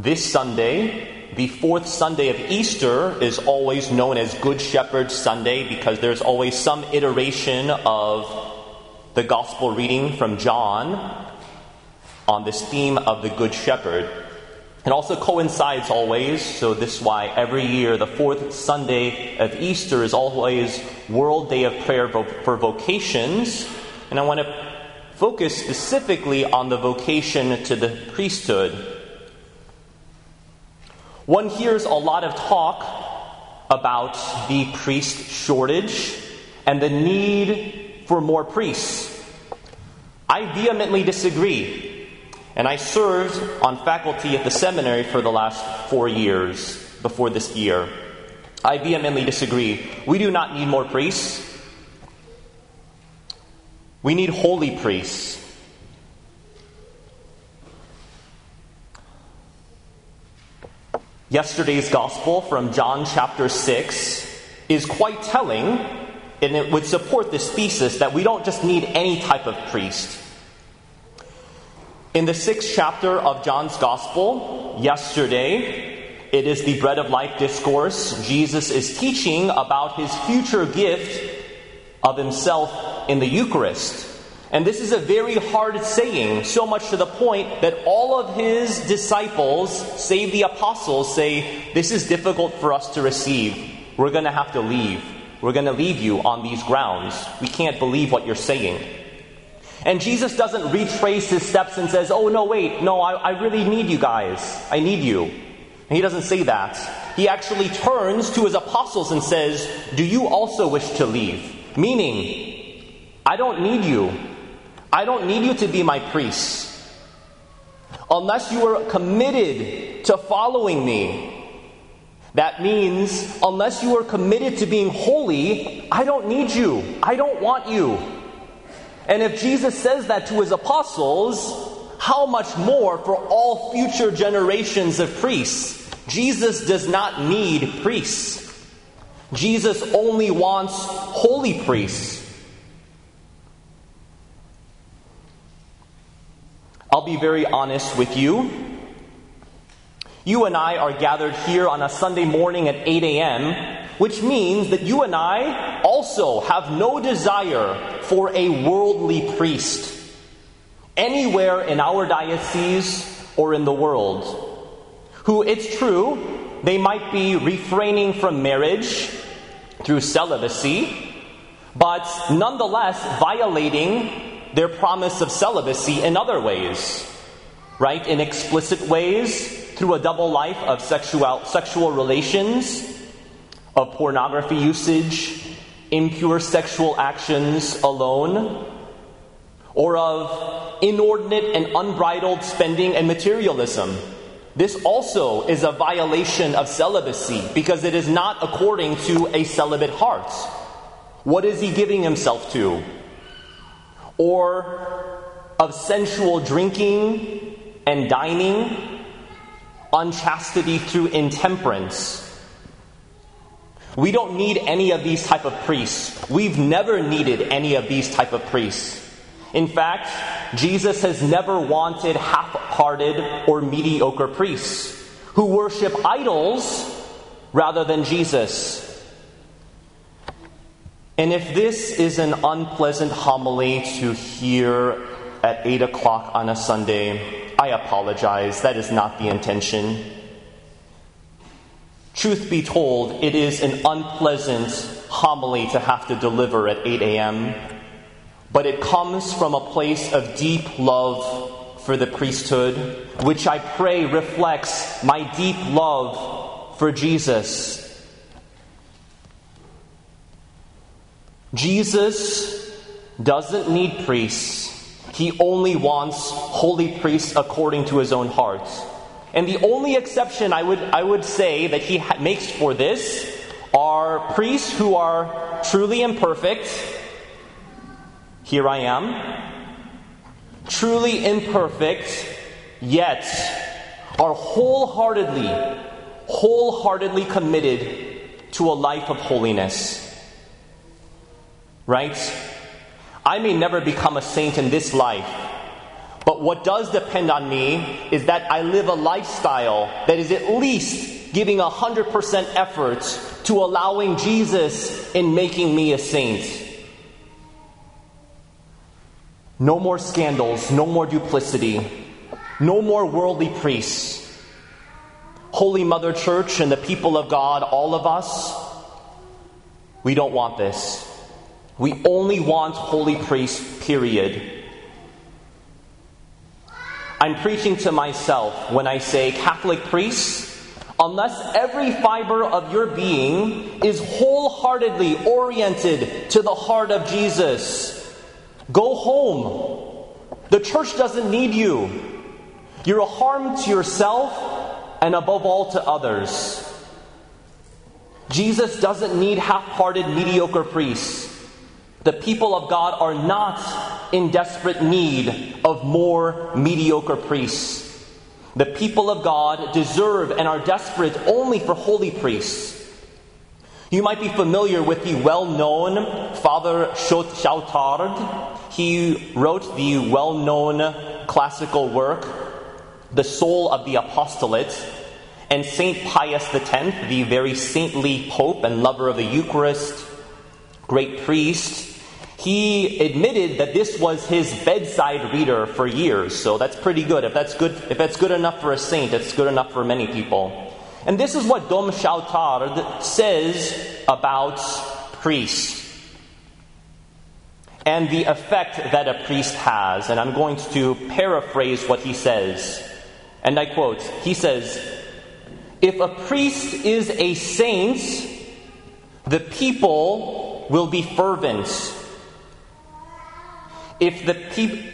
This Sunday, the fourth Sunday of Easter, is always known as Good Shepherd Sunday because there's always some iteration of the gospel reading from John on this theme of the Good Shepherd. It also coincides always, so this is why every year the fourth Sunday of Easter is always World Day of Prayer for vocations. And I want to focus specifically on the vocation to the priesthood. One hears a lot of talk about the priest shortage and the need for more priests. I vehemently disagree, and I served on faculty at the seminary for the last four years before this year. I vehemently disagree. We do not need more priests. We need holy priests. Yesterday's gospel from John chapter 6 is quite telling, and it would support this thesis that we don't just need any type of priest. In the sixth chapter of John's gospel, yesterday, it is the bread of life discourse. Jesus is teaching about his future gift of himself in the Eucharist. And this is a very hard saying, so much to the point that all of his disciples, save the apostles, say, This is difficult for us to receive. We're going to have to leave. We're going to leave you on these grounds. We can't believe what you're saying. And Jesus doesn't retrace his steps and says, Oh, no, wait, no, I, I really need you guys. I need you. And he doesn't say that. He actually turns to his apostles and says, Do you also wish to leave? Meaning, I don't need you. I don't need you to be my priest. Unless you are committed to following me. That means, unless you are committed to being holy, I don't need you. I don't want you. And if Jesus says that to his apostles, how much more for all future generations of priests? Jesus does not need priests. Jesus only wants holy priests. I'll be very honest with you. You and I are gathered here on a Sunday morning at 8 a.m., which means that you and I also have no desire for a worldly priest anywhere in our diocese or in the world. Who, it's true, they might be refraining from marriage through celibacy, but nonetheless violating their promise of celibacy in other ways, right? In explicit ways, through a double life of sexual, sexual relations, of pornography usage, impure sexual actions alone, or of inordinate and unbridled spending and materialism. This also is a violation of celibacy because it is not according to a celibate heart. What is he giving himself to? Or of sensual drinking and dining, unchastity through intemperance. We don't need any of these type of priests. We've never needed any of these type of priests. In fact, Jesus has never wanted half-hearted or mediocre priests who worship idols rather than Jesus. And if this is an unpleasant homily to hear at 8 o'clock on a Sunday, I apologize. That is not the intention. Truth be told, it is an unpleasant homily to have to deliver at 8 a.m., but it comes from a place of deep love for the priesthood, which I pray reflects my deep love for Jesus Jesus doesn't need priests. He only wants holy priests according to his own heart. And the only exception I would, I would say that he ha- makes for this are priests who are truly imperfect. Here I am. Truly imperfect, yet are wholeheartedly, wholeheartedly committed to a life of holiness right? I may never become a saint in this life, But what does depend on me is that I live a lifestyle that is at least giving 100% effort to allowing Jesus in making me a saint. No more scandals, no more duplicity, no more worldly priests. Holy Mother Church and the people of God, all of us, we don't want this. We only want holy priests, period. I'm preaching to myself when I say Catholic priests, unless every fiber of your being is wholeheartedly oriented to the heart of Jesus, go home. The church doesn't need you. You're a harm to yourself and above all to others. Jesus doesn't need half hearted, mediocre priests. The people of God are not in desperate need of more mediocre priests. The people of God deserve and are desperate only for holy priests. You might be familiar with the well known Father Chautard. He wrote the well known classical work, The Soul of the Apostolate. And St. Pius X, the very saintly Pope and lover of the Eucharist, great priest, he admitted that this was his bedside reader for years. So that's pretty good. If that's good, if that's good enough for a saint, it's good enough for many people. And this is what Dom Chautard says about priests and the effect that a priest has. And I'm going to paraphrase what he says. And I quote He says, If a priest is a saint, the people will be fervent. If, the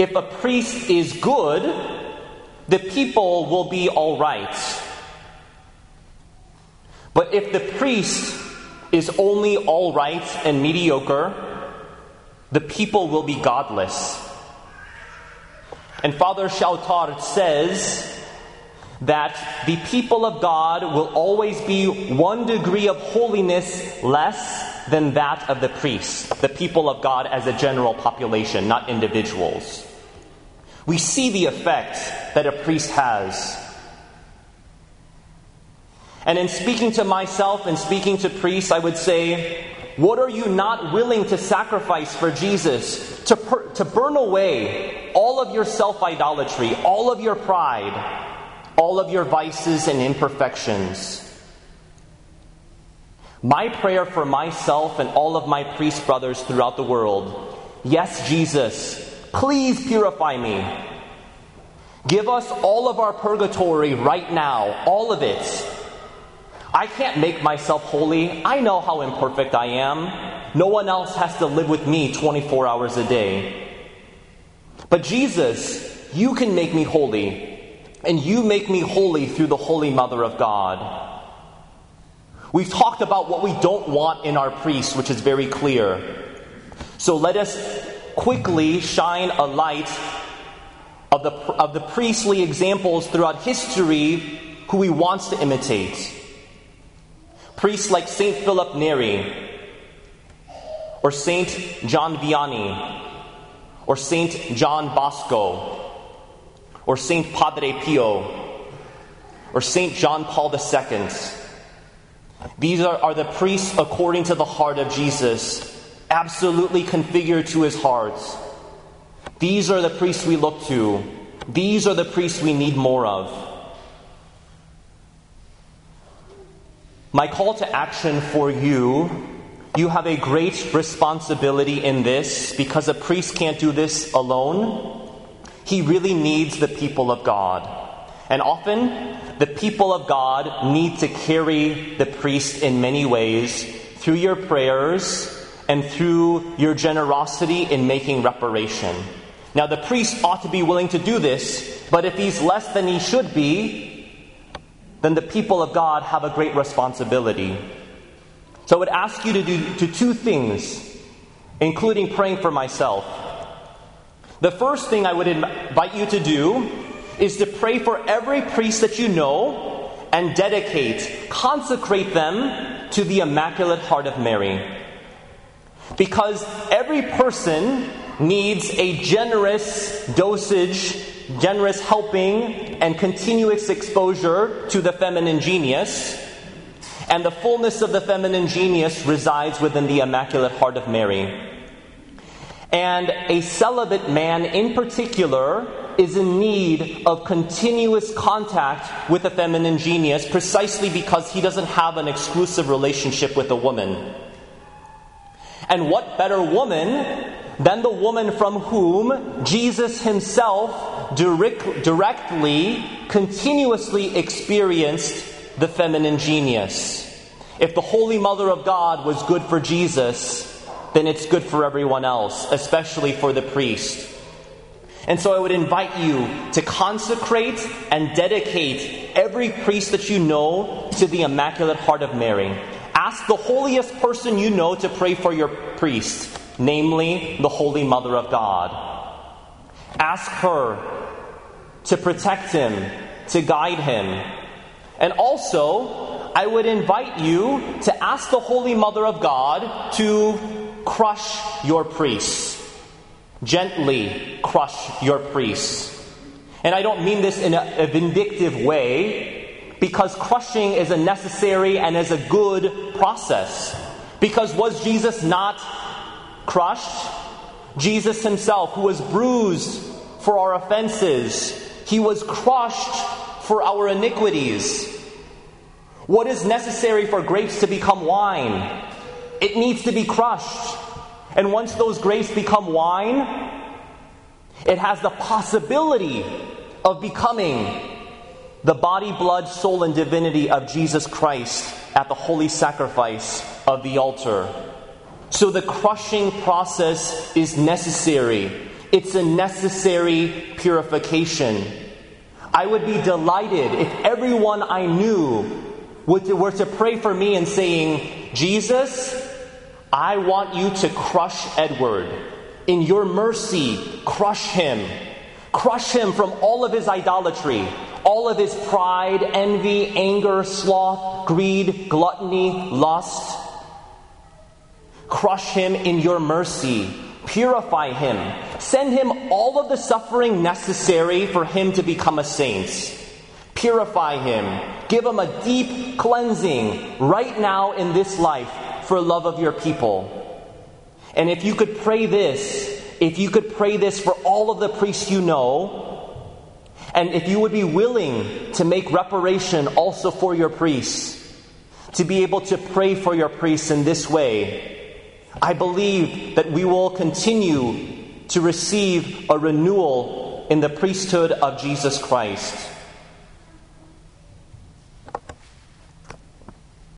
if a priest is good, the people will be all right. But if the priest is only all right and mediocre, the people will be godless. And Father Chautard says that the people of God will always be one degree of holiness less than that of the priests, the people of God as a general population, not individuals. We see the effect that a priest has. And in speaking to myself and speaking to priests, I would say, what are you not willing to sacrifice for Jesus? To, per- to burn away all of your self idolatry, all of your pride, all of your vices and imperfections. My prayer for myself and all of my priest brothers throughout the world yes, Jesus, please purify me. Give us all of our purgatory right now, all of it. I can't make myself holy. I know how imperfect I am. No one else has to live with me 24 hours a day. But Jesus, you can make me holy and you make me holy through the Holy Mother of God. We've talked about what we don't want in our priests, which is very clear. So let us quickly shine a light of the, of the priestly examples throughout history who he wants to imitate. Priests like St. Philip Neri, or St. John Vianney, or St. John Bosco, or St. Padre Pio, or St. John Paul II. These are, are the priests according to the heart of Jesus, absolutely configured to his heart. These are the priests we look to. These are the priests we need more of. My call to action for you you have a great responsibility in this because a priest can't do this alone. He really needs the people of God. And often, the people of God need to carry the priest in many ways through your prayers and through your generosity in making reparation. Now, the priest ought to be willing to do this, but if he's less than he should be, then the people of God have a great responsibility. So I would ask you to do to two things, including praying for myself. The first thing I would invite you to do is to pray for every priest that you know and dedicate, consecrate them to the Immaculate Heart of Mary. Because every person needs a generous dosage generous helping, and continuous exposure to the feminine genius. And the fullness of the feminine genius resides within the Immaculate Heart of Mary. And a celibate man in particular is in need of continuous contact with a feminine genius precisely because he doesn't have an exclusive relationship with a woman. And what better woman than the woman from whom Jesus himself direct, directly, continuously experienced the feminine genius? If the Holy Mother of God was good for Jesus, then it's good for everyone else, especially for the priest. And so I would invite you to consecrate and dedicate every priest that you know to the Immaculate Heart of Mary. Ask the holiest person you know to pray for your priest, namely the Holy Mother of God. Ask her to protect him, to guide him. And also, I would invite you to ask the Holy Mother of God to crush your priests Gently crush your priests. And I don't mean this in a, a vindictive way, because crushing is a necessary and is a good process. Because was Jesus not crushed? Jesus himself, who was bruised for our offenses, he was crushed for our iniquities. What is necessary for grapes to become wine? It needs to be crushed. And once those grapes become wine, it has the possibility of becoming the body, blood, soul, and divinity of Jesus Christ at the holy sacrifice of the altar. So the crushing process is necessary. It's a necessary purification. I would be delighted if everyone I knew would, were to pray for me and saying, Jesus, I want you to crush Edward. In your mercy, crush him. Crush him from all of his idolatry, all of his pride, envy, anger, sloth, greed, gluttony, lust. Crush him in your mercy. Purify him. Send him all of the suffering necessary for him to become a saint. Purify him. Give him a deep cleansing right now in this life for love of your people. And if you could pray this, if you could pray this for all of the priests you know, and if you would be willing to make reparation also for your priests, to be able to pray for your priests in this way, I believe that we will continue to receive a renewal in the priesthood of Jesus Christ.